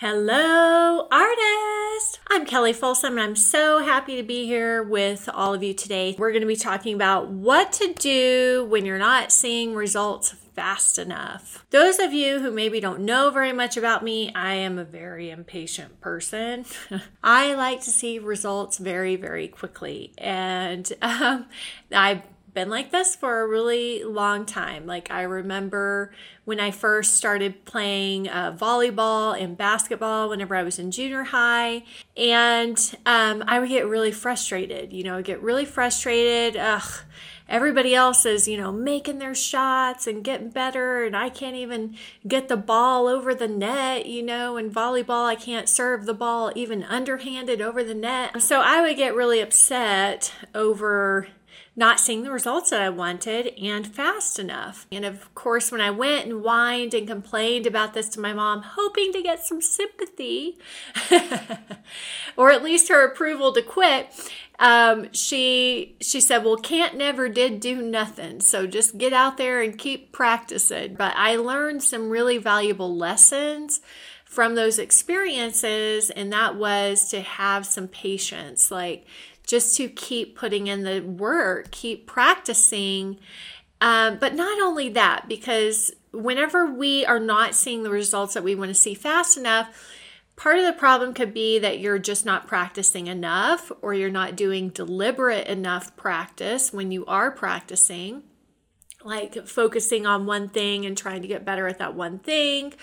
Hello, artist! I'm Kelli Folsom, and I'm so happy to be here with all of you today. We're going to be talking about what to do when you're not seeing results fast enough. Those of you who maybe don't know very much about me, I am a very impatient person. I like to see results very, very quickly, and um, I've been like this for a really long time. Like, I remember when I first started playing uh, volleyball and basketball whenever I was in junior high. And um, I would get really frustrated. You know, get really frustrated. Ugh, everybody else is, you know, making their shots and getting better. And I can't even get the ball over the net, you know, in volleyball, I can't serve the ball even underhanded over the net. So I would get really upset over not seeing the results that I wanted and fast enough. And of course, when I went and whined and complained about this to my mom, hoping to get some sympathy or at least her approval to quit, um, she she said, "Well, can't never did do nothing, so just get out there and keep practicing." But I learned some really valuable lessons from those experiences, and that was to have some patience, like just to keep putting in the work, keep practicing. Um, but not only that, because whenever we are not seeing the results that we want to see fast enough, part of the problem could be that you're just not practicing enough or you're not doing deliberate enough practice when you are practicing, like focusing on one thing and trying to get better at that one thing.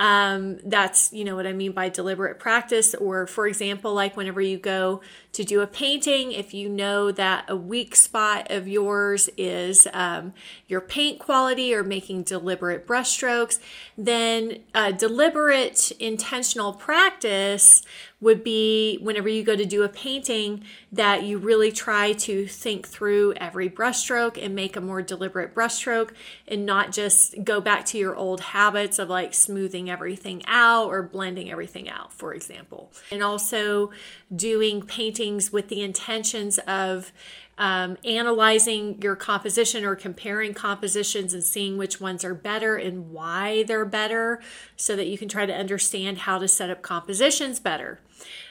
Um, that's, you know, what I mean by deliberate practice. Or, for example, like whenever you go to do a painting, if you know that a weak spot of yours is um, your paint quality or making deliberate brushstrokes, then deliberate intentional practice would be whenever you go to do a painting that you really try to think through every brushstroke and make a more deliberate brushstroke and not just go back to your old habits of like smoothing everything out or blending everything out, for example. And also doing paintings with the intentions of um, analyzing your composition or comparing compositions and seeing which ones are better and why they're better so that you can try to understand how to set up compositions better.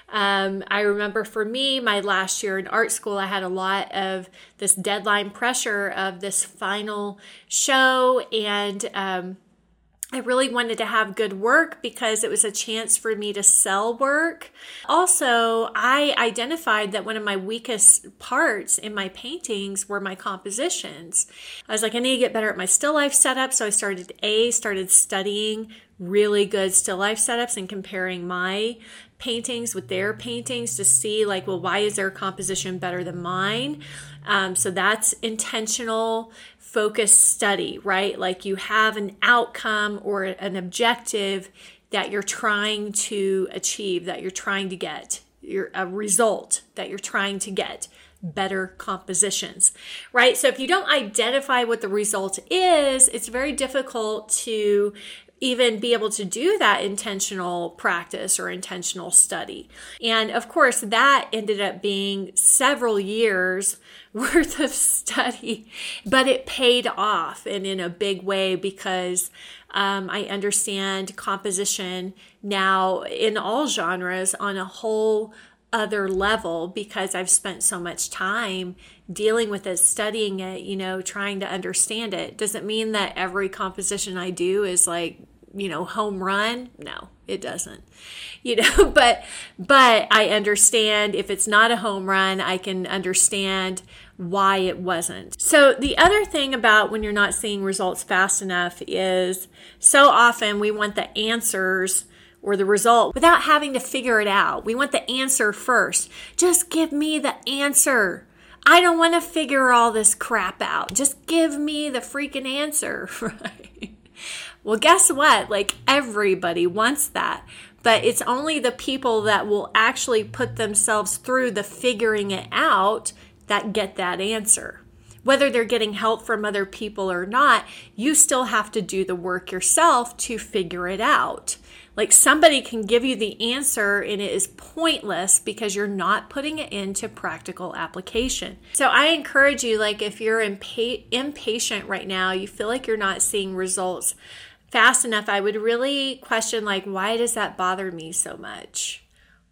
Um, I remember for me, my last year in art school, I had a lot of this deadline pressure of this final show and um, I really wanted to have good work because it was a chance for me to sell work. Also, I identified that one of my weakest parts in my paintings were my compositions. I was like, I need to get better at my still life setup. So I started A, started studying really good still life setups and comparing my paintings with their paintings to see like well why is their composition better than mine um, so that's intentional focused study, right? Like you have an outcome or an objective that you're trying to achieve, that you're trying to get, your a result that you're trying to get better compositions, right? So if you don't identify what the result is, it's very difficult to even be able to do that intentional practice or intentional study. And of course, that ended up being several years worth of study, but it paid off and in a big way because um, I understand composition now in all genres on a whole other level because I've spent so much time dealing with it, studying it, you know, trying to understand it. Doesn't mean that every composition I do is like you know home run? No it doesn't. You know but but i understand if it's not a home run i can understand why it wasn't. So the other thing about when you're not seeing results fast enough is so often we want the answers or the result without having to figure it out. We want the answer first. Just give me the answer. I don't want to figure all this crap out. Just give me the freaking answer, right? Well, guess what? Like everybody wants that. But it's only the people that will actually put themselves through the figuring it out that get that answer. Whether they're getting help from other people or not, you still have to do the work yourself to figure it out. Like somebody can give you the answer and it is pointless because you're not putting it into practical application. So I encourage you, like if you're impa- impatient right now, you feel like you're not seeing results fast enough, I would really question like why does that bother me so much?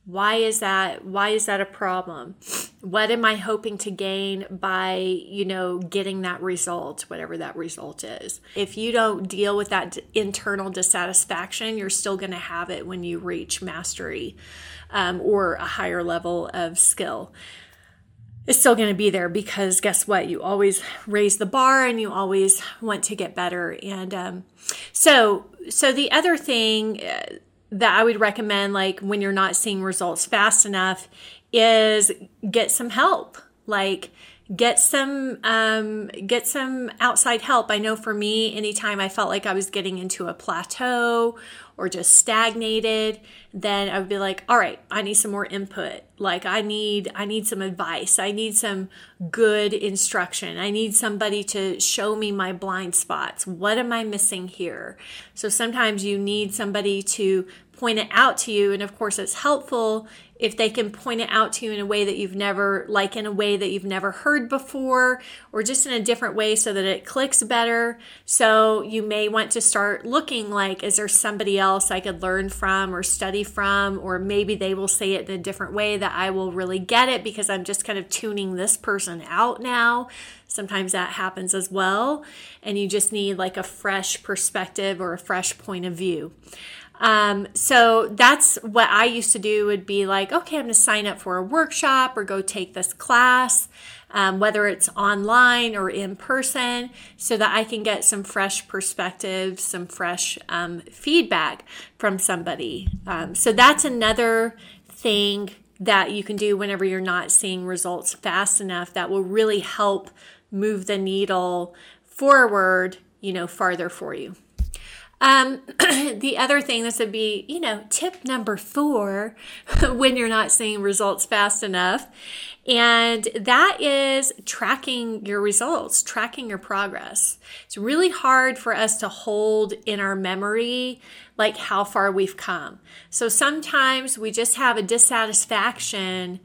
why is that why is that a problem? What am i hoping to gain by you know getting that result whatever that result is? If you don't deal with that internal dissatisfaction you're still going to have it when you reach mastery um, or a higher level of skill it's still going to be there because guess what you always raise the bar and you always want to get better and um, so so the other thing uh, that I would recommend, like when you're not seeing results fast enough, is get some help. Like get some um, get some outside help. I know for me, anytime I felt like I was getting into a plateau or just stagnated, then I would be like, all right, I need some more input. Like I need I need some advice. I need some good instruction. I need somebody to show me my blind spots. What am I missing here? So sometimes you need somebody to point it out to you and of course it's helpful if they can point it out to you in a way that you've never, like in a way that you've never heard before, or just in a different way so that it clicks better. So you may want to start looking like, is there somebody else I could learn from or study from? Or maybe they will say it in a different way that I will really get it because I'm just kind of tuning this person out now. Sometimes that happens as well. And you just need like a fresh perspective or a fresh point of view. Um, so that's what I used to do would be like, okay, I'm going to sign up for a workshop or go take this class, um, whether it's online or in person, so that I can get some fresh perspective, some fresh um, feedback from somebody. Um, so that's another thing that you can do whenever you're not seeing results fast enough that will really help move the needle forward, you know, farther for you. Um, the other thing, this would be, you know, tip number four when you're not seeing results fast enough. And that is tracking your results, tracking your progress. It's really hard for us to hold in our memory like how far we've come. So sometimes we just have a dissatisfaction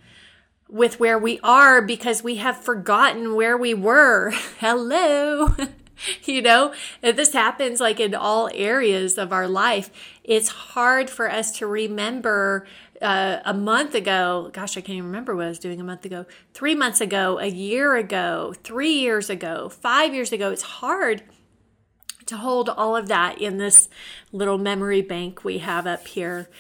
with where we are because we have forgotten where we were. Hello. you know, if this happens like in all areas of our life, it's hard for us to remember uh, a month ago. Gosh, I can't even remember what I was doing a month ago, three months ago, a year ago, three years ago, five years ago. It's hard to hold all of that in this little memory bank we have up here.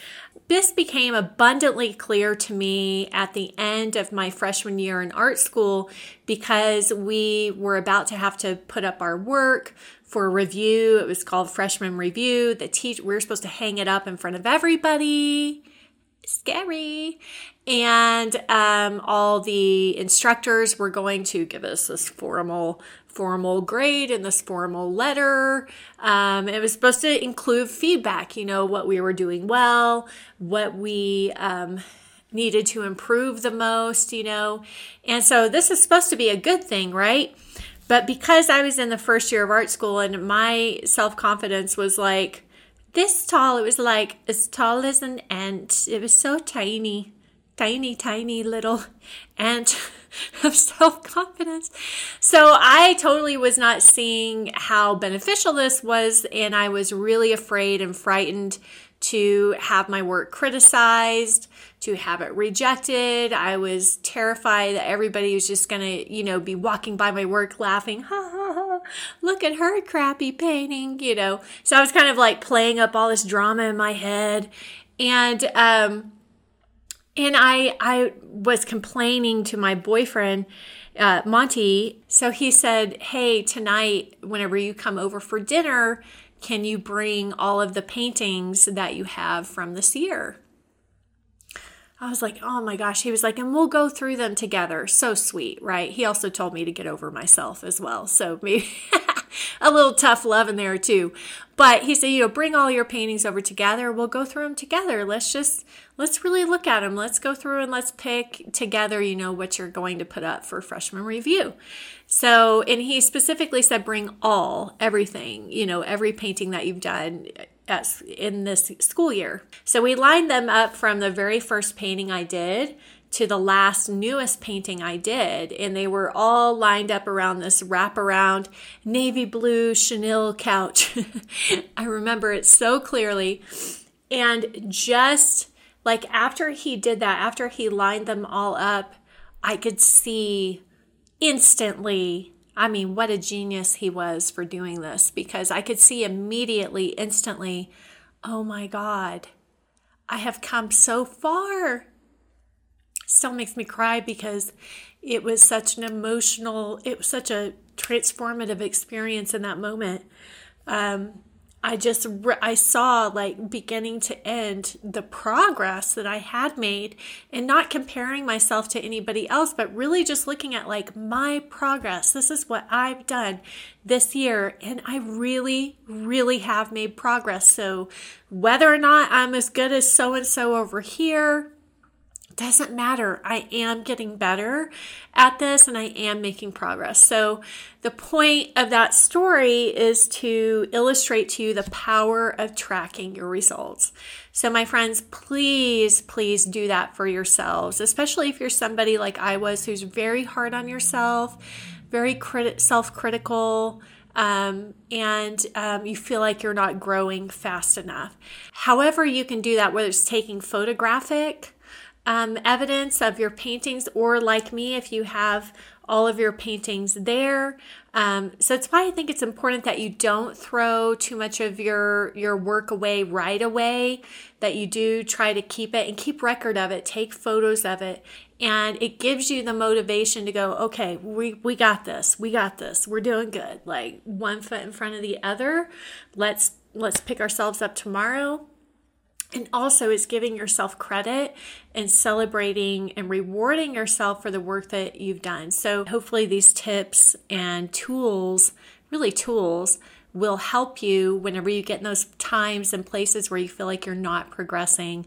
This became abundantly clear to me at the end of my freshman year in art school because we were about to have to put up our work for review. It was called freshman review. The teacher we were supposed to hang it up in front of everybody. Scary. And um, all the instructors were going to give us this formal formal grade and this formal letter. Um, it was supposed to include feedback, you know, what we were doing well, what we um, needed to improve the most, you know. And so this is supposed to be a good thing, right? But because I was in the first year of art school and my self confidence was like this tall, it was like as tall as an ant. It was so tiny, tiny, tiny little ant. of self confidence. So I totally was not seeing how beneficial this was, and I was really afraid and frightened to have my work criticized, to have it rejected. I was terrified that everybody was just going to, you know, be walking by my work laughing, ha ha ha, look at her crappy painting, you know. So I was kind of like playing up all this drama in my head. And, um, and I I was complaining to my boyfriend uh, Monty. So he said, "Hey, tonight, whenever you come over for dinner, can you bring all of the paintings that you have from this year?" I was like, oh my gosh. He was like, and we'll go through them together. So sweet, right? He also told me to get over myself as well. So maybe a little tough love in there too. But he said, you know, bring all your paintings over together. We'll go through them together. Let's just, let's really look at them. Let's go through and let's pick together, you know, what you're going to put up for freshman review. So, and he specifically said, bring all, everything, you know, every painting that you've done uh, in this school year. So we lined them up from the very first painting I did to the last newest painting I did, and they were all lined up around this wraparound navy blue chenille couch. I remember it so clearly. And just like after he did that, after he lined them all up, I could see instantly. I mean, what a genius he was for doing this because I could see immediately, instantly, oh my God, I have come so far. Still makes me cry because it was such an emotional, it was such a transformative experience in that moment. Um, I just I saw like beginning to end the progress that I had made and not comparing myself to anybody else but really just looking at like my progress. This is what I've done this year and I really really have made progress. So whether or not I'm as good as so and so over here doesn't matter. I am getting better at this and I am making progress. So, the point of that story is to illustrate to you the power of tracking your results. So, my friends, please, please do that for yourselves, especially if you're somebody like I was who's very hard on yourself, very crit- self critical. Um, and um, you feel like you're not growing fast enough. However, you can do that, whether it's taking photographic um, evidence of your paintings, or like me, if you have all of your paintings there. Um, so it's why I think it's important that you don't throw too much of your your work away right away. That you do try to keep it and keep record of it. Take photos of it, and it gives you the motivation to go. Okay, we we got this. We got this. We're doing good. Like one foot in front of the other. Let's let's pick ourselves up tomorrow and also, it's giving yourself credit and celebrating and rewarding yourself for the work that you've done. So, hopefully, these tips and tools really, tools will help you whenever you get in those times and places where you feel like you're not progressing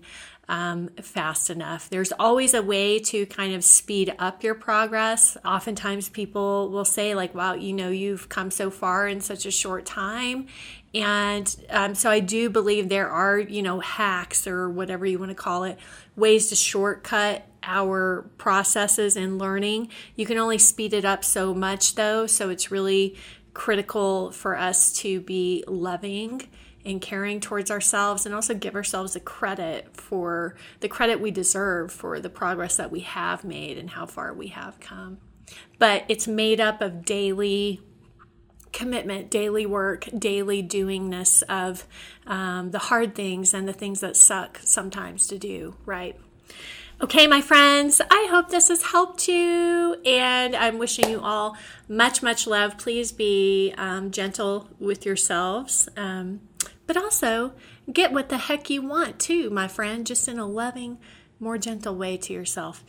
um, fast enough. There's always a way to kind of speed up your progress. Oftentimes, people will say, like, wow, you know, you've come so far in such a short time. And um, so I do believe there are, you know, hacks or whatever you want to call it, ways to shortcut our processes in learning. You can only speed it up so much, though. So it's really critical for us to be loving and caring towards ourselves and also give ourselves the credit for the credit we deserve for the progress that we have made and how far we have come. But it's made up of daily commitment, daily work, daily doingness of um, the hard things and the things that suck sometimes to do, right? Okay, my friends, I hope this has helped you, and I'm wishing you all much, much love. Please be um, gentle with yourselves, um, but also get what the heck you want too, my friend, just in a loving, more gentle way to yourself.